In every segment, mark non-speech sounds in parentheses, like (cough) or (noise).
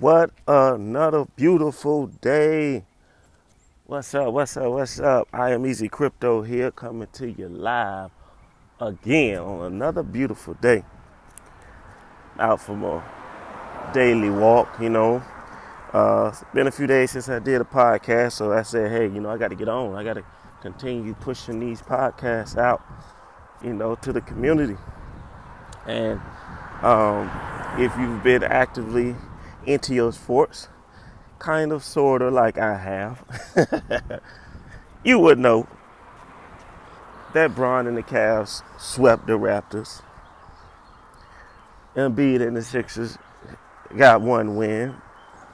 What another beautiful day. What's up? What's up? What's up? I am Easy Crypto here coming to you live again on another beautiful day. Out from a daily walk, you know. Uh, it's been a few days since I did a podcast, so I said, hey, you know, I got to get on. I got to continue pushing these podcasts out, you know, to the community. And um, if you've been actively into your sports, kind of, sort of like I have, (laughs) you would know that Bron and the Cavs swept the Raptors. Embiid and the Sixers got one win.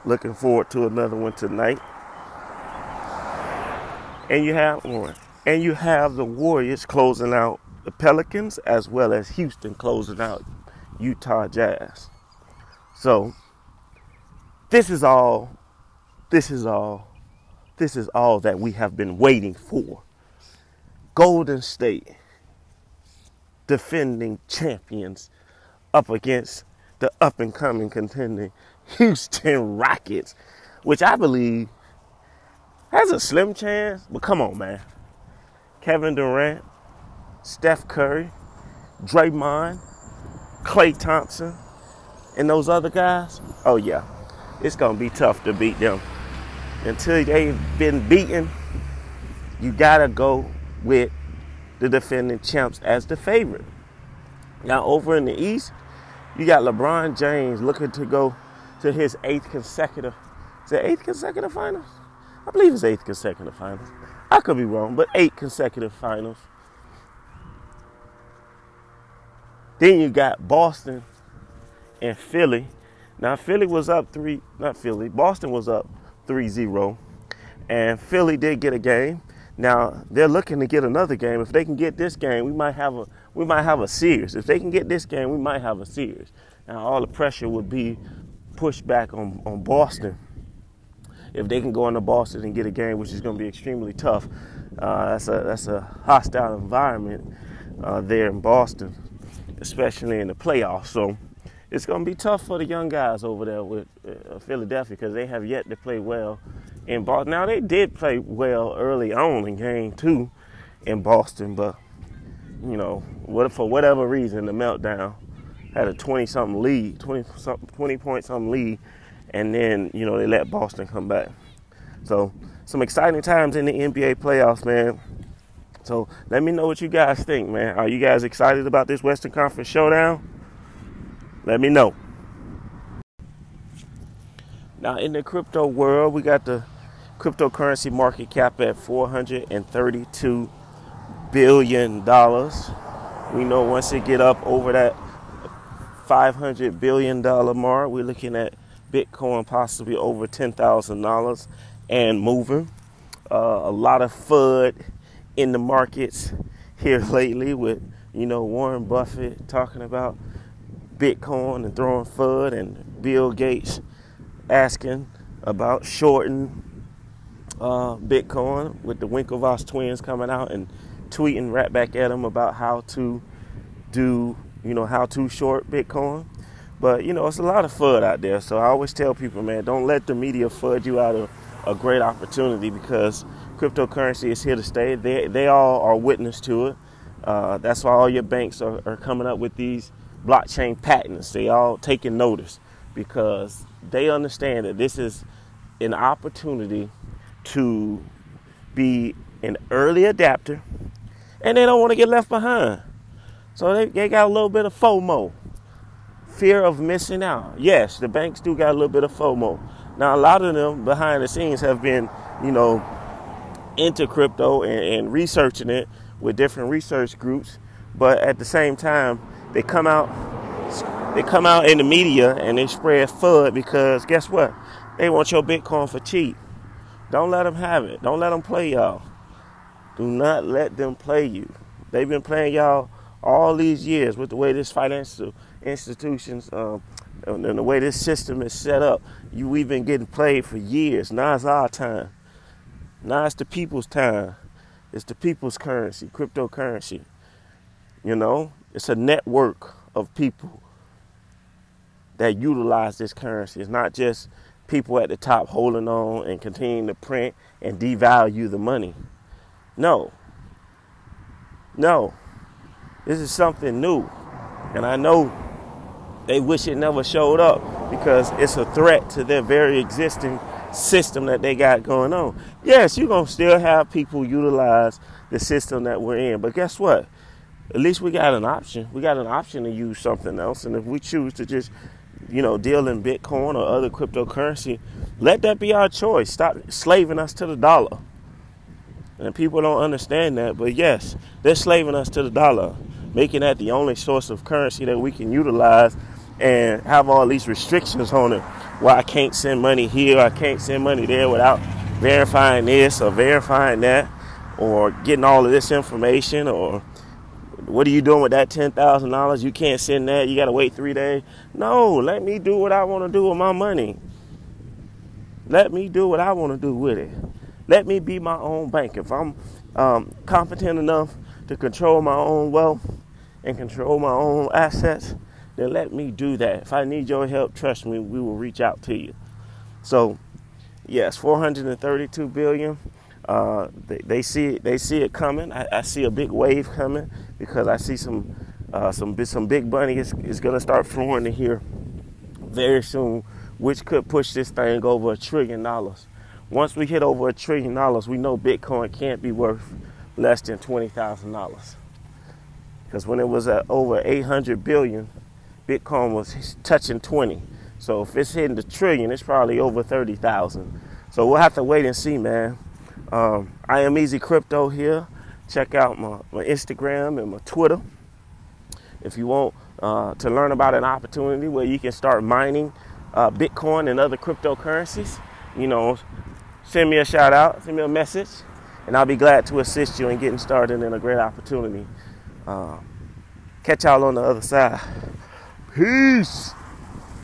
Looking forward to another one tonight. And you have one. And you have the Warriors closing out the Pelicans as well as Houston closing out Utah Jazz. So this is all, this is all, this is all that we have been waiting for. Golden State defending champions up against the up and coming contending Houston Rockets, which I believe has a slim chance. But come on, man. Kevin Durant, Steph Curry, Draymond, Klay Thompson, and those other guys. Oh, yeah it's going to be tough to beat them. Until they've been beaten, you got to go with the defending champs as the favorite. Now, over in the East, you got LeBron James looking to go to his eighth consecutive, is it eighth consecutive finals? I believe it's eighth consecutive finals. I could be wrong, but eight consecutive finals. Then you got Boston and Philly now Philly was up three, not Philly, Boston was up 3-0, and Philly did get a game. Now they're looking to get another game. If they can get this game, we might have a we might have a series. If they can get this game, we might have a series. Now all the pressure would be pushed back on, on Boston. If they can go into Boston and get a game, which is going to be extremely tough, uh, that's a that's a hostile environment uh, there in Boston, especially in the playoffs. So it's going to be tough for the young guys over there with uh, Philadelphia because they have yet to play well in Boston. Now they did play well early on in game two in Boston, but you know, what for whatever reason the meltdown had a 20 something lead, 20 something 20 point something lead, and then you know they let Boston come back. So some exciting times in the NBA playoffs, man. So let me know what you guys think, man. Are you guys excited about this Western Conference showdown? Let me know. Now, in the crypto world, we got the cryptocurrency market cap at $432 billion. We know once it get up over that $500 billion mark, we're looking at Bitcoin possibly over $10,000 and moving. Uh, a lot of FUD in the markets here (laughs) lately with, you know, Warren Buffett talking about Bitcoin and throwing FUD, and Bill Gates asking about shorting uh, Bitcoin with the Winklevoss twins coming out and tweeting right back at him about how to do, you know, how to short Bitcoin. But you know, it's a lot of FUD out there. So I always tell people, man, don't let the media FUD you out of a great opportunity because cryptocurrency is here to stay. They they all are witness to it. Uh, that's why all your banks are, are coming up with these blockchain patents. They all taking notice because they understand that this is an opportunity to be an early adapter and they don't want to get left behind. So they, they got a little bit of FOMO, fear of missing out. Yes, the banks do got a little bit of FOMO. Now, a lot of them behind the scenes have been, you know, into crypto and, and researching it with different research groups, but at the same time, they come out they come out in the media and they spread FUD because guess what? They want your Bitcoin for cheap. Don't let them have it. Don't let them play y'all. Do not let them play you. They've been playing y'all all these years with the way this financial institutions um, and the way this system is set up. You we've been getting played for years. Now it's our time. Now it's the people's time. It's the people's currency, cryptocurrency. You know, it's a network of people that utilize this currency. It's not just people at the top holding on and continuing to print and devalue the money. No. No. This is something new. And I know they wish it never showed up because it's a threat to their very existing system that they got going on. Yes, you're going to still have people utilize the system that we're in. But guess what? At least we got an option. We got an option to use something else. And if we choose to just, you know, deal in Bitcoin or other cryptocurrency, let that be our choice. Stop slaving us to the dollar. And people don't understand that. But yes, they're slaving us to the dollar, making that the only source of currency that we can utilize and have all these restrictions on it. Why I can't send money here, I can't send money there without verifying this or verifying that, or getting all of this information, or what are you doing with that ten thousand dollars? You can't send that. You got to wait three days. No, let me do what I want to do with my money. Let me do what I want to do with it. Let me be my own bank. If I'm um, competent enough to control my own wealth and control my own assets, then let me do that. If I need your help, trust me, we will reach out to you. So, yes, 432 billion. Uh, they, they, see it. They see it coming. I, I, see a big wave coming because I see some uh, some some big money is, is going to start flowing in here very soon, which could push this thing over a trillion dollars. Once we hit over a trillion dollars, we know Bitcoin can't be worth less than twenty thousand dollars. Because when it was at over 800 billion, Bitcoin was touching 20. So if it's hitting the trillion, it's probably over 30,000. So we'll have to wait and see, man. Um, I am Easy Crypto here. Check out my, my Instagram and my Twitter. If you want uh, to learn about an opportunity where you can start mining uh, Bitcoin and other cryptocurrencies, you know, send me a shout out, send me a message, and I'll be glad to assist you in getting started in a great opportunity. Uh, catch y'all on the other side. Peace.